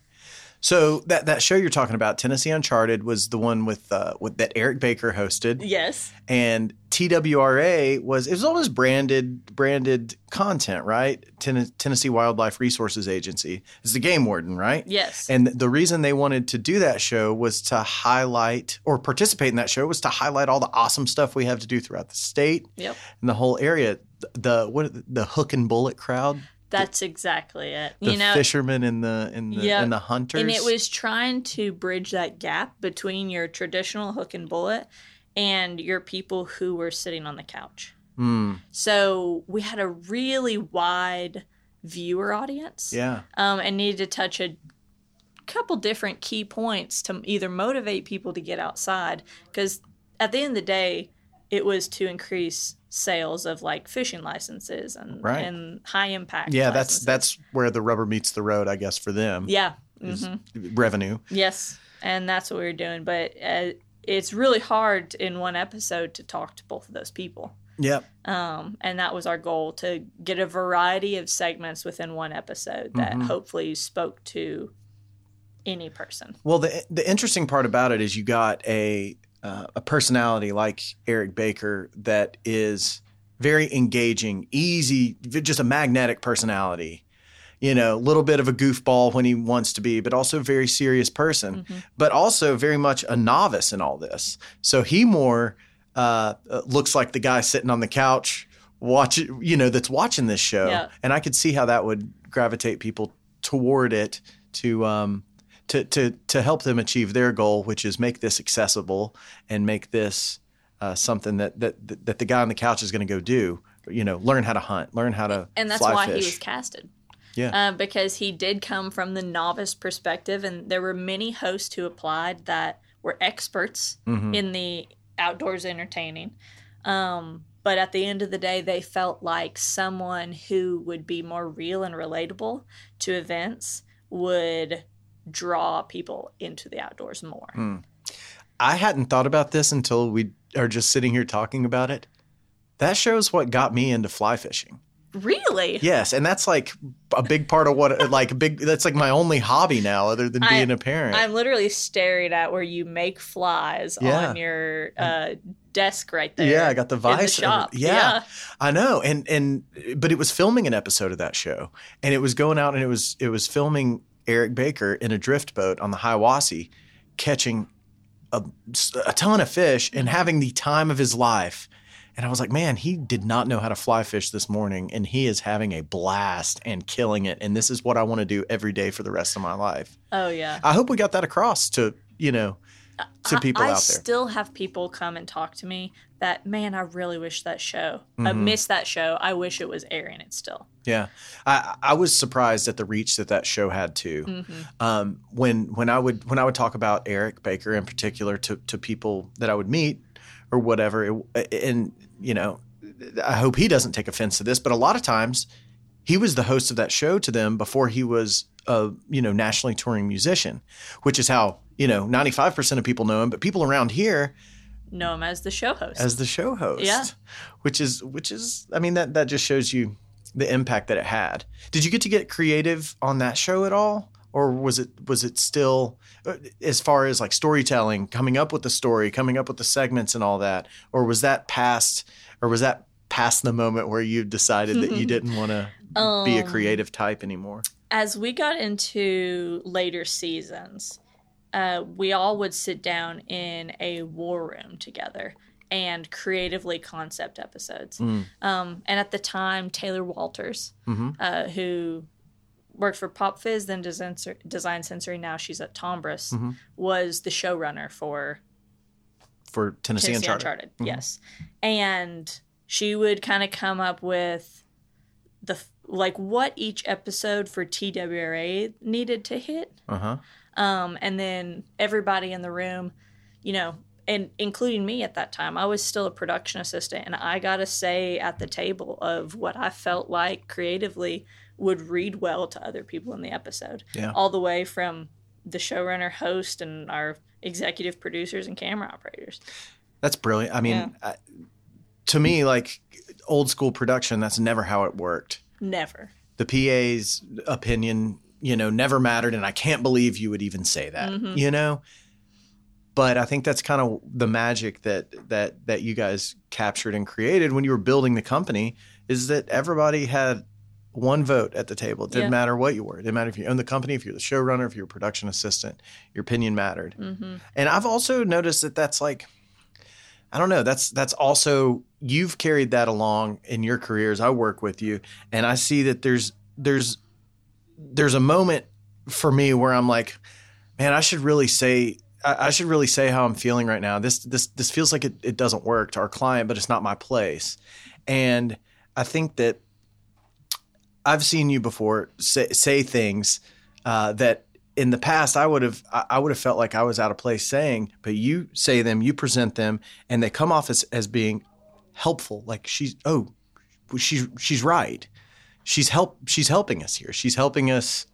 So that that show you're talking about, Tennessee Uncharted, was the one with uh, with that Eric Baker hosted, Yes. and TWRA was it was almost branded branded content, right? Ten- Tennessee Wildlife Resources Agency is the game warden, right? Yes. And the reason they wanted to do that show was to highlight or participate in that show was to highlight all the awesome stuff we have to do throughout the state Yep. and the whole area. The what the hook and bullet crowd. That's exactly it. the you know, fishermen and the and the Yep. and the hunters. and it was trying to bridge that gap between your traditional hook and bullet and your people who were sitting on the couch. Mm, So we had a really wide viewer audience. yeah. um, and needed to touch a couple different key points to either motivate people to get outside because at the end of the day it was to increase sales of like fishing licenses and, Right. and high impact Yeah, that's licenses. that's where the rubber meets the road, I guess, for them. yeah is hmm revenue. yes and that's what we were doing but uh, it's really hard in one episode to talk to both of those people Yep. um, and that was our goal to get a variety of segments within one episode that Mm-hmm. hopefully spoke to any person Well, the the interesting part about it is you got a uh, a personality like Eric Baker that is very engaging, easy, just a magnetic personality. You know, a little bit of a goofball when he wants to be, but also a very serious person, but also very much a novice in all this. So he more uh, uh, looks like the guy sitting on the couch watch you know that's watching this show Yeah. and i could see how that would gravitate people toward it to um to to to help them achieve their goal which is make this accessible and make this uh, something that that that the guy on the couch is going to go do you know learn how to hunt learn how to and that's why fish. he was casted. Yeah. uh, because he did come from the novice perspective, and there were many hosts who applied that were experts Mm-hmm. in the outdoors entertaining. Um, but at the end of the day, they felt like someone who would be more real and relatable to events would draw people into the outdoors more. Hmm. I hadn't thought about this until we are just sitting here talking about it. That shows what got me into fly fishing. Really? Yes, and that's like a big part of what like a big that's like my only hobby now other than being a parent. I'm literally staring at where you make flies Yeah. on your uh, desk right there. Yeah, I got the vice. the shop. Yeah. I know. And and but it was filming an episode of that show. And it was going out and it was it was filming Eric Baker in a drift boat on the Hiwassee catching a, a ton of fish and having the time of his life. And I was like, man, he did not know how to fly fish this morning and he is having a blast and killing it. And this is what I want to do every day for the rest of my life. Oh yeah. I hope we got that across to, you know, to people I, I out there. I still have people come and talk to me that man, I really wish that show. I Mm-hmm. missed that show. I wish it was airing it still. Yeah, I, I was surprised at the reach that that show had too. Mm-hmm. Um, when when I would when I would talk about Eric Baker in particular to to people that I would meet or whatever, it, and you know, I hope he doesn't take offense to this, but a lot of times he was the host of that show to them before he was a you know nationally touring musician, which is how you know ninety five percent of people know him, but people around here Know him as the show host. as the show host. Yeah. Which is which is I mean that that just shows you the impact that it had. Did you get to get creative on that show at all? Or was it was it still uh, as far as like storytelling, coming up with the story, coming up with the segments and all that? Or was that past or was that past the moment where you decided that you didn't want to be a Um, creative type anymore? as we got into later seasons, uh, we all would sit down in a war room together and creatively concept episodes. Um, and at the time, Taylor Walters, uh, who worked for Pop Fizz, then Design, Design Sensory, now she's at Tombras, was the showrunner for For Tennessee, Tennessee Uncharted. Uncharted. Yes, and she would kind of come up with the like what each episode for TWRA needed to hit, Uh-huh. Um, and then everybody in the room, you know, and including me at that time, I was still a production assistant, and I got a say at the table of what I felt like creatively would read well to other people in the episode. Yeah. all the way from the showrunner, host, and our executive producers and camera operators. That's brilliant. I mean, Yeah. I, to me, like old school production, that's never how it worked. Never. The PA's opinion, you know, never mattered, and I can't believe you would even say that. Mm-hmm. You know, but I think that's kind of the magic that that that you guys captured and created when you were building the company is that everybody had one vote at the table. It didn't Yeah. matter what you were. It didn't matter if you owned the company, if you're the showrunner, if you're a production assistant. Your opinion mattered. Mm-hmm. And I've also noticed that that's like, I don't know. That's that's also you've carried that along in your careers. I work with you, and I see that there's there's there's a moment for me where I'm like, man, I should really say I, should really say how I'm feeling right now. This this this feels like it, it doesn't work to our client, but it's not my place. And I think that I've seen you before say, say things uh, that in the past I would have I would have felt like I was out of place saying, but you say them, you present them, and they come off as, as being helpful. Like she's oh, she's she's right. She's help she's helping us here. She's helping us.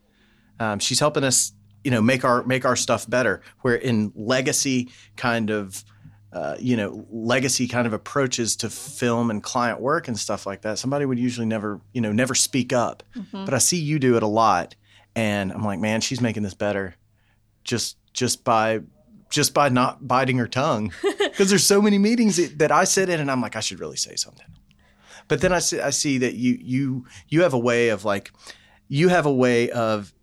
Um, she's helping us, you know, make our make our stuff better. Where in legacy kind of uh, you know, legacy kind of approaches to film and client work and stuff like that, somebody would usually never, you know, never speak up. Mm-hmm. But I see you do it a lot, and I'm like, man, she's making this better, just just by just by not biting her tongue, because there's so many meetings that I sit in, and I'm like, I should really say something. But then I see, I see that you you you have a way of like, you have a way of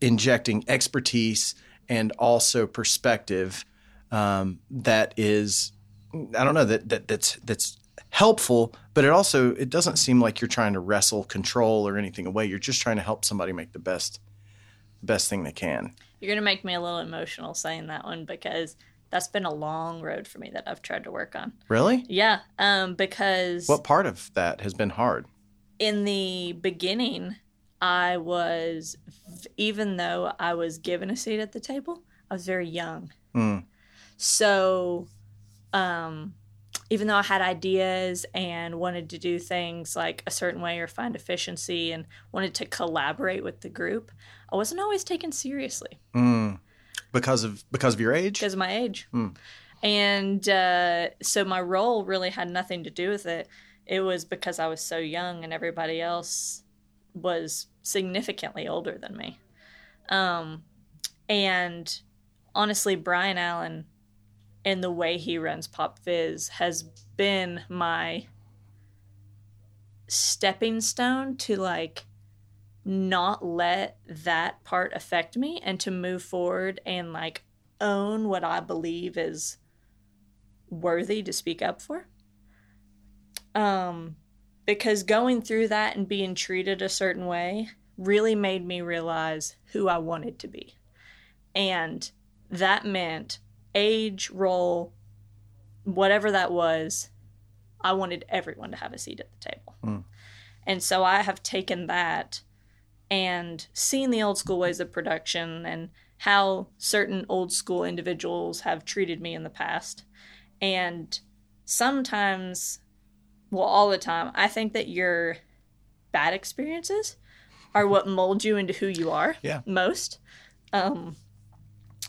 injecting expertise and also perspective um, that is I don't know that, that that's that's helpful, but it also it doesn't seem like you're trying to wrestle control or anything away. You're just trying to help somebody make the best best thing they can. You're gonna make me a little emotional saying that one because that's been a long road for me that I've tried to work on. Really? Yeah. Um, because what part of that has been hard? In the beginning, I was, even though I was given a seat at the table, I was very young. Mm. So, um, even though I had ideas and wanted to do things like a certain way or find efficiency and wanted to collaborate with the group, I wasn't always taken seriously. Mm. Because of because of your age? Because of my age. Mm. And uh, so my role really had nothing to do with it. It was because I was so young and everybody else was significantly older than me. Um, and honestly, Brian Allen and the way he runs Pop Fizz has been my stepping stone to like not let that part affect me and to move forward and like own what I believe is worthy to speak up for. Um because going through that and being treated a certain way really made me realize who I wanted to be. And that meant age, role, whatever that was, I wanted everyone to have a seat at the table. Mm. And so I have taken that and seen the old school ways of production and how certain old school individuals have treated me in the past. And sometimes, well, all the time, I think that your bad experiences are what mold you into who you are yeah. most. Um,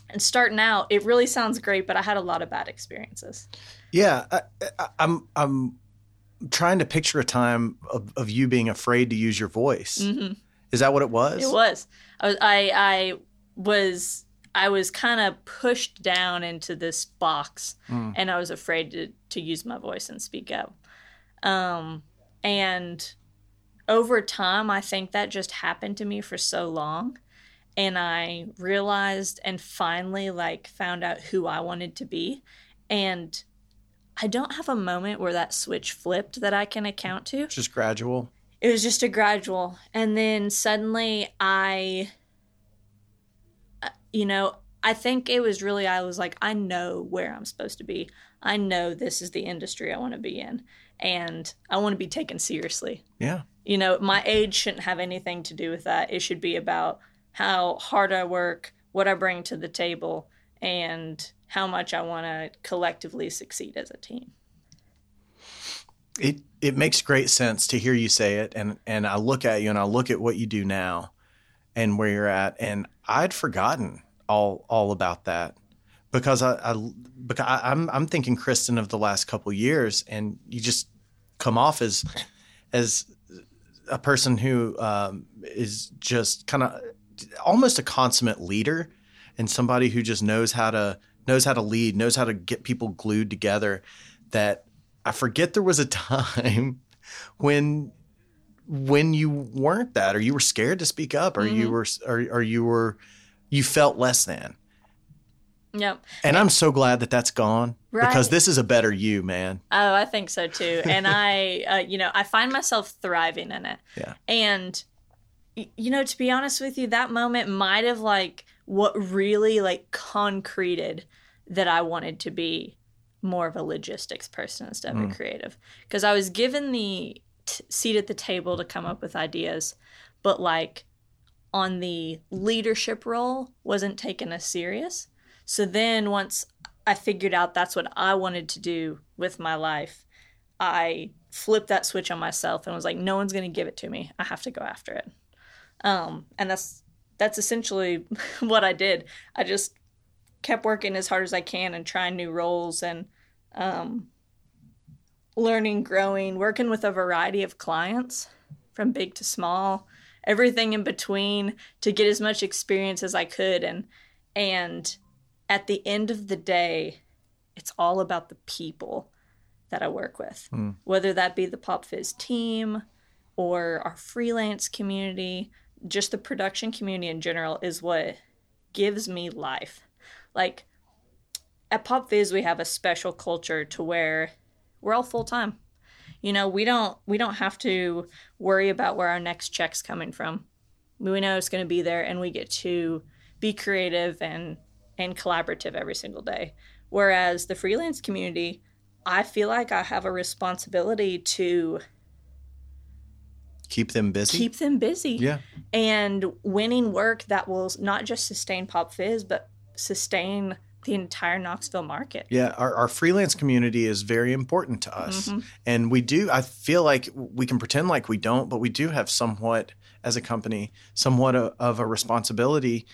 and starting out, it really sounds great, but I had a lot of bad experiences. Yeah, I, am I'm, I'm trying to picture a time of, of you being afraid to use your voice. Mm-hmm. Is that what it was? It was. I was. I, I was. I was kind of pushed down into this box, mm. and I was afraid to to use my voice and speak up. Um, and over time, I think that just happened to me for so long and I realized and finally like found out who I wanted to be and I don't have a moment where that switch flipped that I can account to. It's just gradual. It was just a gradual and then suddenly I uh, you know, I think it was really I was like I know where I'm supposed to be. I know this is the industry I want to be in and I want to be taken seriously. Yeah. You know, my age shouldn't have anything to do with that. It should be about how hard I work, what I bring to the table, and how much I want to collectively succeed as a team. It it makes great sense to hear you say it, and and I look at you and I look at what you do now, and where you're at, and I'd forgotten all all about that because I, I because I, am I'm, I'm thinking Kristen of the last couple years, and you just come off as as a person who um, is just kind of almost a consummate leader and somebody who just knows how to knows how to lead, knows how to get people glued together. That I forget there was a time when when you weren't that, or you were scared to speak up, or mm-hmm. you were, or, or you were, you felt less than. Yep. And I'm so glad that that's gone right. because this is a better you, man. Oh, I think so too. And I, uh, you know, I find myself thriving in it. Yeah. And you know, to be honest with you, that moment might have like what really like concreted that I wanted to be more of a logistics person instead of a creative because I was given the t- seat at the table to come up with ideas, but like on the leadership role wasn't taken as serious. So then once I figured out that's what I wanted to do with my life, I flipped that switch on myself and was like, no one's going to give it to me. I have to go after it. Um, and that's that's essentially what I did. I just kept working as hard as I can and trying new roles and um, learning, growing, working with a variety of clients from big to small, everything in between to get as much experience as I could and and at the end of the day, it's all about the people that I work with, whether that be the Pop Fizz team or our freelance community, just the production community in general is what gives me life. Like at Pop Fizz, we have a special culture to where we're all full time. You know, we don't we don't have to worry about where our next check's coming from. We know it's going to be there, and we get to be creative and and collaborative every single day. Whereas the freelance community, I feel like I have a responsibility to Keep them busy. keep them busy yeah. and winning work that will not just sustain Pop Fizz, but sustain the entire Knoxville market. Yeah, our, our freelance community is very important to us. Mm-hmm. And we do, I feel like we can pretend like we don't, but we do have somewhat, as a company, somewhat a, of a responsibility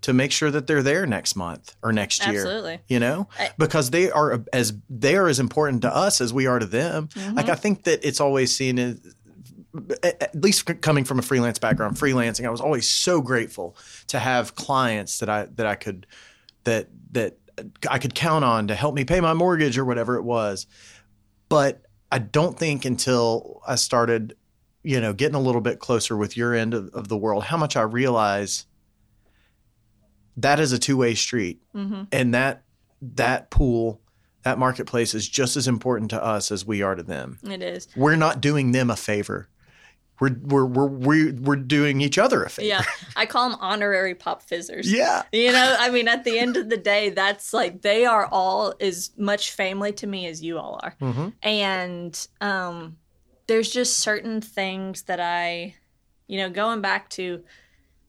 to make sure that they're there next month or next year. Absolutely. You know, because they are as they are as important to us as we are to them. Mm-hmm. Like I think that it's always seen as at least coming from a freelance background, freelancing, I was always so grateful to have clients that I that I could that that I could count on to help me pay my mortgage or whatever it was. But I don't think until I started, you know, getting a little bit closer with your end of, of the world, how much I realize that is a two way street, mm-hmm. and that that pool, that marketplace is just as important to us as we are to them It is. we're not doing them a favor. We're we're we're we're, we're doing each other a favor. Yeah. I call them honorary Pop Fizzers. Yeah. You know, I mean, at the end of the day, that's like they are all as much family to me as you all are. And um, there's just certain things that I, you know, going back to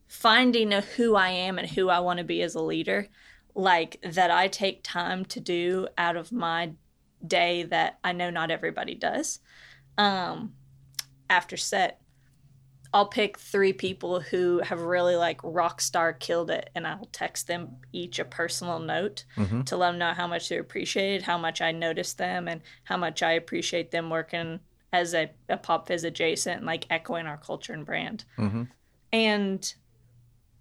finding a who I am and who I want to be as a leader, like that I take time to do out of my day that I know not everybody does. Um, after set, I'll pick three people who have really like rock star killed it, and I'll text them each a personal note mm-hmm. to let them know how much they appreciate it, how much I noticed them, and how much I appreciate them working as a, a pop fizz adjacent and like echoing our culture and brand. Mm-hmm. And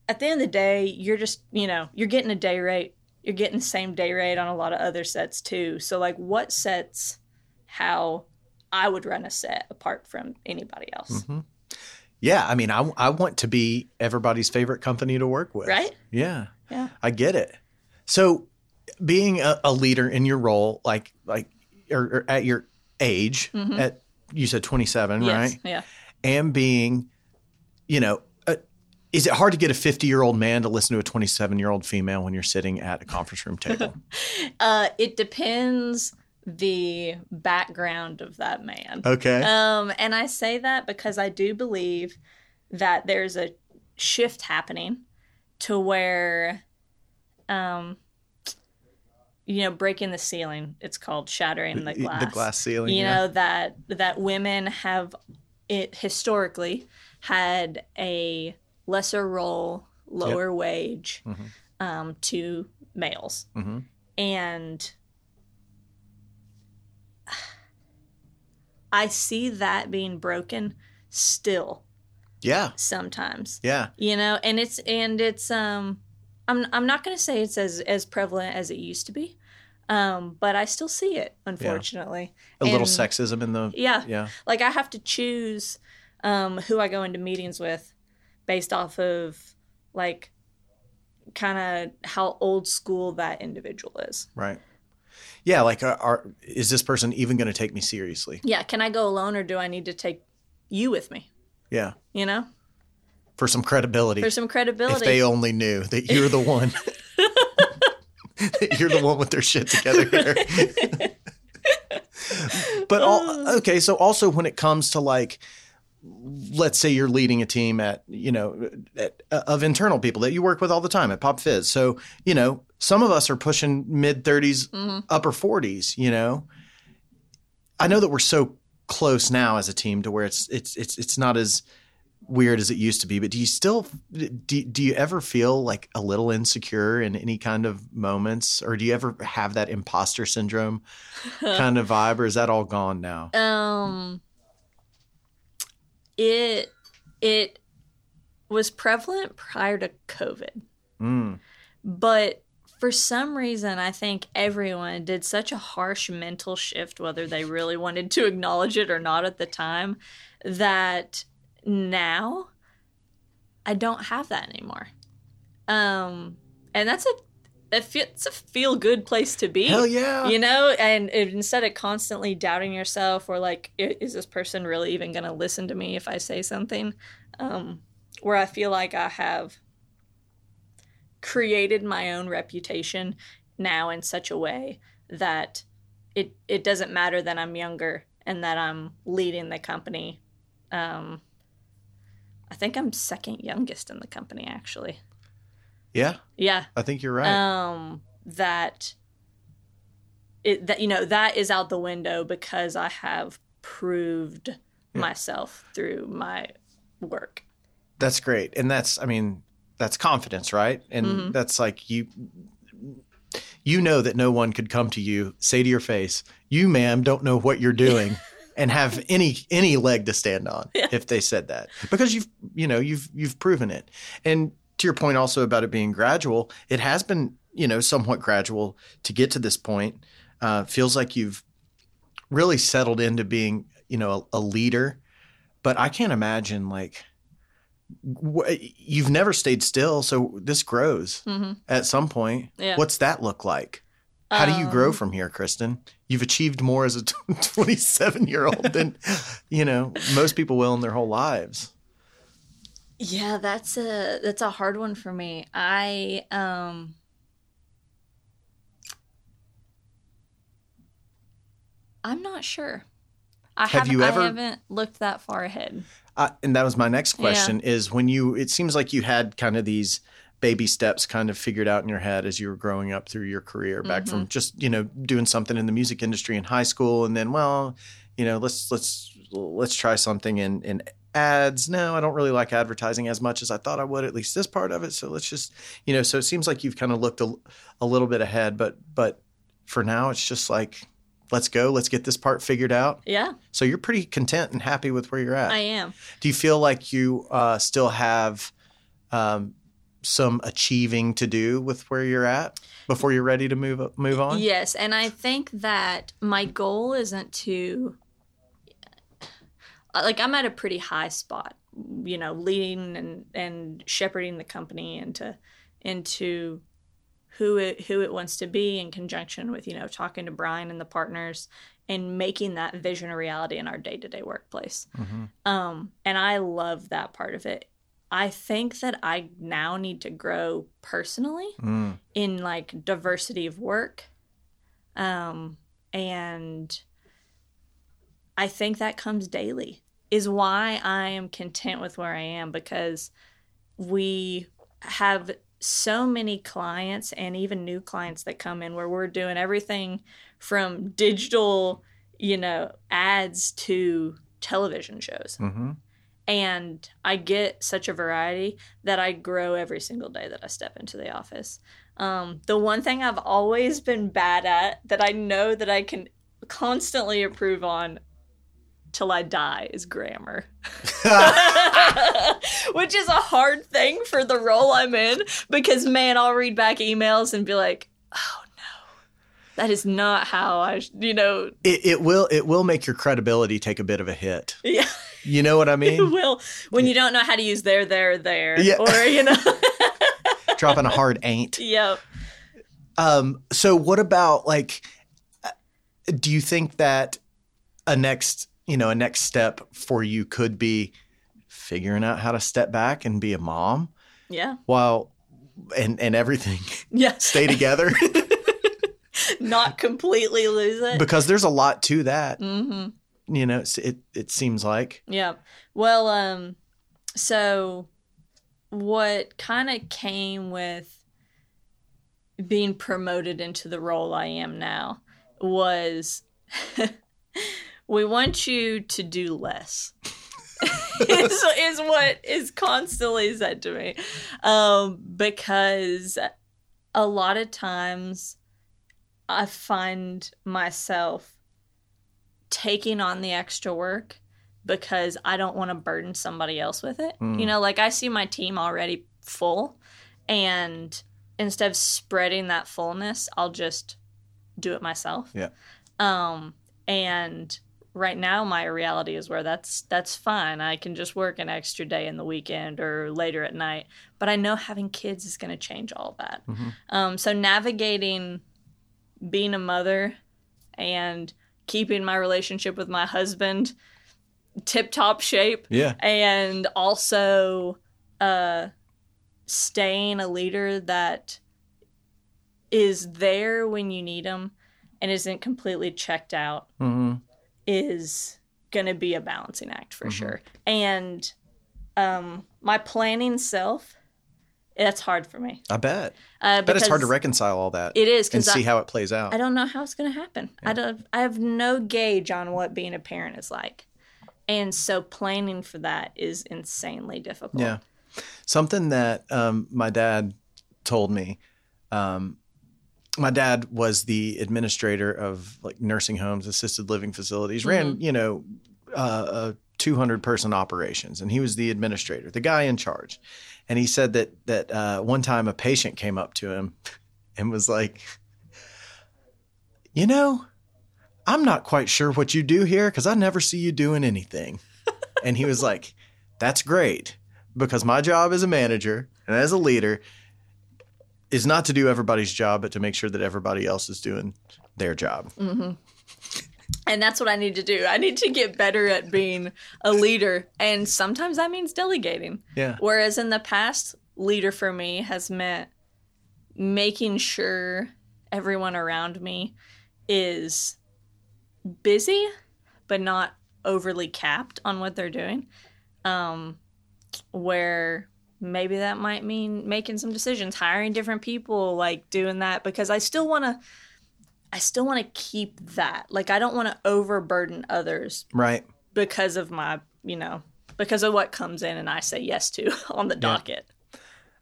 at the end of the day, you're just you know you're getting a day rate. You're getting the same day rate on a lot of other sets too. So like, what sets how I would run a set apart from anybody else? Yeah. I mean, I, I want to be everybody's favorite company to work with. Right? Yeah. Yeah. I get it. So, being a, a leader in your role, like like or, or at your age, at you said twenty seven, Yes. right? Yeah. And being, you know. uh is it hard to get a 50 year old man to listen to a 27 year old female when you're sitting at a conference room table? Uh, it depends the background of that man. Okay. Um, and I say that because I do believe that there's a shift happening to where, um, you know, breaking the ceiling. It's called shattering the glass. The glass ceiling. you yeah. know that that women have it historically had a lesser role lower wage Mm-hmm. um, to males and i see that being broken still yeah. sometimes Yeah. you know and it's and it's um i'm i'm not going to say it's as as prevalent as it used to be um but i still see it unfortunately A little sexism in the. yeah Yeah. like i have to choose um who i go into meetings with based off of like kind of how old school that individual is Right. Yeah. Like, are, are, is this person even going to take me seriously? yeah can i go alone or do i need to take you with me Yeah. you know for some credibility. for some credibility. if they only knew that you're the one. you're the one with their shit together here. but all, oh. okay, so also when it comes to like let's say you're leading a team at you know at, of internal people that you work with all the time at Pop Fizz. So you know some of us are pushing mid 30s, upper 40s. You know, I know that we're so close now as a team to where it's it's it's it's not as weird as it used to be. But do you still do, do you ever feel like a little insecure in any kind of moments, or do you ever have that imposter syndrome kind of vibe, or is that all gone now? um it it was prevalent prior to covid Mm. but for some reason i think everyone did such a harsh mental shift whether they really wanted to acknowledge it or not at the time that now i don't have that anymore. Um and that's a it fe- it's a feel good place to be. Hell yeah! you know and it, instead of constantly doubting yourself or like is this person really even going to listen to me if i say something? Um, where i feel like i have created my own reputation now in such a way that it it doesn't matter that i'm younger and that i'm leading the company. Um, i think i'm second youngest in the company actually. Yeah, yeah. I think you're right. um that it that you know that is out the window because i have proved myself through my work. That's great. And that's, I mean, that's confidence, right? And Mm-hmm. that's like you, you know that no one could come to you, say to your face, you, ma'am, don't know what you're doing. And have any any leg to stand on if they said that because you've you know you've you've proven it and to your point also about it being gradual it has been you know somewhat gradual to get to this point uh, feels like you've really settled into being you know a, a leader but I can't imagine like you've never stayed still, so this grows at some point. Yeah. What's that look like? How do you grow Um, from here, Kristen? You've achieved more as a 27 year old than you know most people will in their whole lives. yeah that's a that's a hard one for me i um i'm not sure i Have haven't, you ever- i haven't looked that far ahead Uh, and that was my next question: is when you it seems like you had kind of these baby steps kind of figured out in your head as you were growing up through your career back Mm-hmm. from just you know doing something in the music industry in high school and then well you know let's let's let's try something in in ads. No i don't really like advertising as much as i thought i would at least this part of it. So let's just you know so it seems like you've kind of looked a, a little bit ahead but but for now it's just like let's go let's get this part figured out. Yeah. So you're pretty content and happy with where you're at. I am. Do you feel like you uh, still have um, some achieving to do with where you're at before you're ready to move move on? Yes, and I think that my goal isn't to like I'm at a pretty high spot, you know, leading and and shepherding the company into into who it who it wants to be in conjunction with, you know, talking to Brian and the partners and making that vision a reality in our day-to-day workplace. Um and I love that part of it. I think that I now need to grow personally Mm. in like diversity of work um and i think that comes daily is why i am content with where i am because we have so many clients and even new clients that come in where we're doing everything from digital you know ads to television shows hmm and I get such a variety that I grow every single day that I step into the office. Um, the one thing I've always been bad at that I know that I can constantly improve on till I die is grammar. Which is a hard thing for the role I'm in because, man, I'll read back emails and be like, oh no, that is not how I, you know, It, it will it will make your credibility take a bit of a hit. yeah. You know what I It mean? will when you don't know how to use there, there, there, Yeah. or you know, Dropping a hard ain't. yep. Um, so what about like uh, do you think that a next, you know, a next step for you could be figuring out how to step back and be a mom Yeah. while and and everything Yeah. stay together Not completely lose it. because there's a lot to that. mm-hmm. You know, it it seems like Yeah. Well, um, so what kind of came with being promoted into the role I am now was we want you to do less. is, is what is constantly said to me. Um, because a lot of times I find myself taking on the extra work because I don't want to burden somebody else with it. Mm. You know, like I see my team already full, and instead of spreading that fullness, I'll just do it myself. Yeah. Um, and right now my reality is where that's that's fine. I can just work an extra day in the weekend or later at night. But I know having kids is going to change all that. Mhm. Um, so navigating being a mother and keeping my relationship with my husband tip top shape yeah, and also uh staying a leader that is there when you need them and isn't completely checked out hmm is going to be a balancing act for Mhm. sure and um my planning self that's hard for me I bet. uh But it's hard to reconcile all that it is and see I, how it plays out. I don't know how it's going to happen. I don't. I have no gauge on what being a parent is like, and so planning for that is insanely difficult. Yeah. Something that um, my dad told me. Um, my dad was the administrator of like nursing homes, assisted living facilities, ran, you know, uh, uh, 200 person operations, and he was the administrator, the guy in charge. And he said that that uh, one time a patient came up to him and was like, "You know, I'm not quite sure what you do here because I never see you doing anything." and he was like, "That's great because my job as a manager and as a leader is not to do everybody's job, but to make sure that everybody else is doing their job." hmm And that's what I need to do. I need to get better at being a leader, and sometimes that means delegating. Yeah. Whereas in the past, leader for me has meant making sure everyone around me is busy, but not overly capped on what they're doing. Um, where maybe that might mean making some decisions, hiring different people, like doing that, because I still want to. I still want to keep that. Like, I don't want to overburden others Right. because of my, you know, because of what comes in and I say yes to on the docket.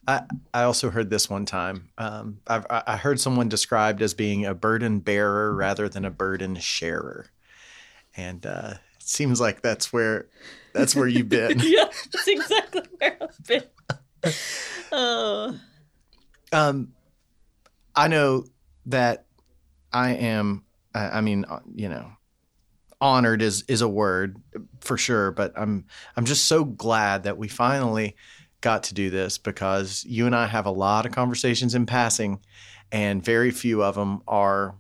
I, I also heard this one time. Um, I've, I I heard someone described as being a burden bearer rather than a burden sharer, and uh, it seems like that's where that's where you've been. yeah, that's exactly where I've been. Oh, Um, I know that I am. I I mean, uh, you know, honored is is a word for sure, but I'm I'm just so glad that we finally got to do this because you and I have a lot of conversations in passing, and very few of them are,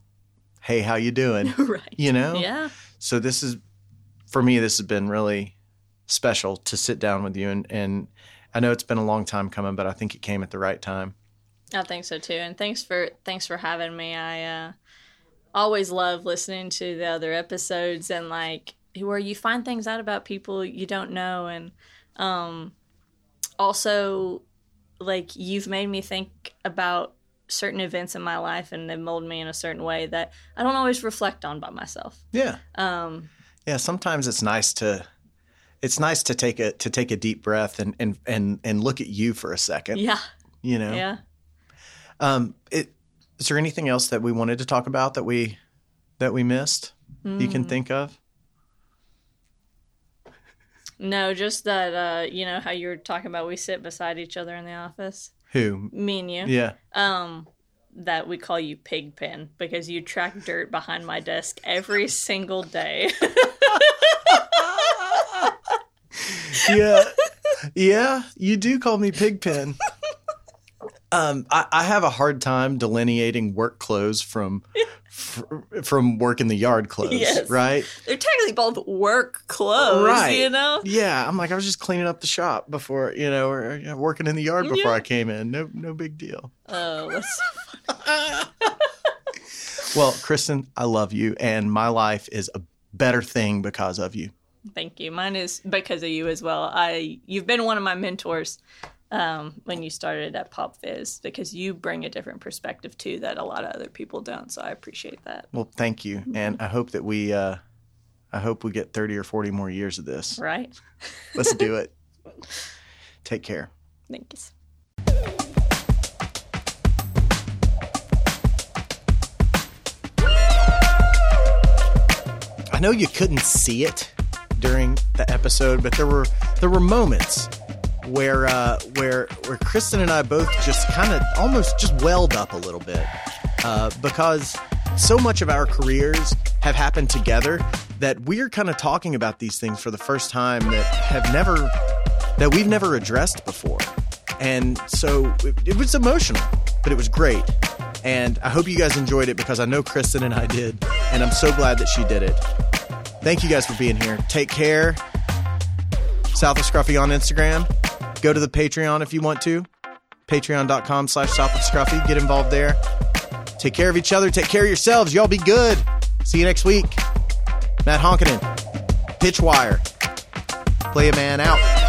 "Hey, how you doing?" right. You know. Yeah. So this is for me. This has been really special to sit down with you, and and I know it's been a long time coming, but I think it came at the right time. I think so too. And thanks for thanks for having me. I uh always love listening to the other episodes and like where you find things out about people you don't know and um also like you've made me think about certain events in my life and they mold me in a certain way that I don't always reflect on by myself. Yeah. Um Yeah, sometimes it's nice to it's nice to take a to take a deep breath and and and, and look at you for a second. yeah. You know. Yeah. Um it is there anything else that we wanted to talk about that we that we missed you can Mm. think of? No, just that uh you know how you were talking about we sit beside each other in the office. Who? Me and you. Yeah. um that we call you pigpen because you track dirt behind my desk every single day. yeah, yeah, you do call me Pigpen. Um, I, I have a hard time delineating work clothes from f- from working the yard clothes, Yes. right? They're technically both work clothes, right. you know? Yeah, I'm like I was just cleaning up the shop before, you know, or you know, working in the yard before Yeah. I came in. No, no big deal. Oh, that's so funny. Well, Kristen, I love you, and my life is a better thing because of you. Thank you. Mine is because of you as well. I you've been one of my mentors um, when you started at Pop Fizz because you bring a different perspective too that a lot of other people don't. So I appreciate that. Well, thank you, and I hope that we, uh, I hope we get 30 or 40 more years of this. Right? Let's do it. Take care. Thanks. I know you couldn't see it during the episode, but there were there were moments where uh, where where Kristen and I both just kind of almost just welled up a little bit uh, because so much of our careers have happened together that we're kind of talking about these things for the first time that have never that we've never addressed before, and so it, it was emotional, but it was great. And I hope you guys enjoyed it because I know Kristen and I did, and I'm so glad that she did it. Thank you guys for being here. Take care. South of Scruffy on Instagram. Go to the Patreon if you want to. Patreon.com slash South of Scruffy. Get involved there. Take care of each other. Take care of yourselves. Y'all be good. See you next week. Matt Honkinen. Pitch Wire. Play a man out.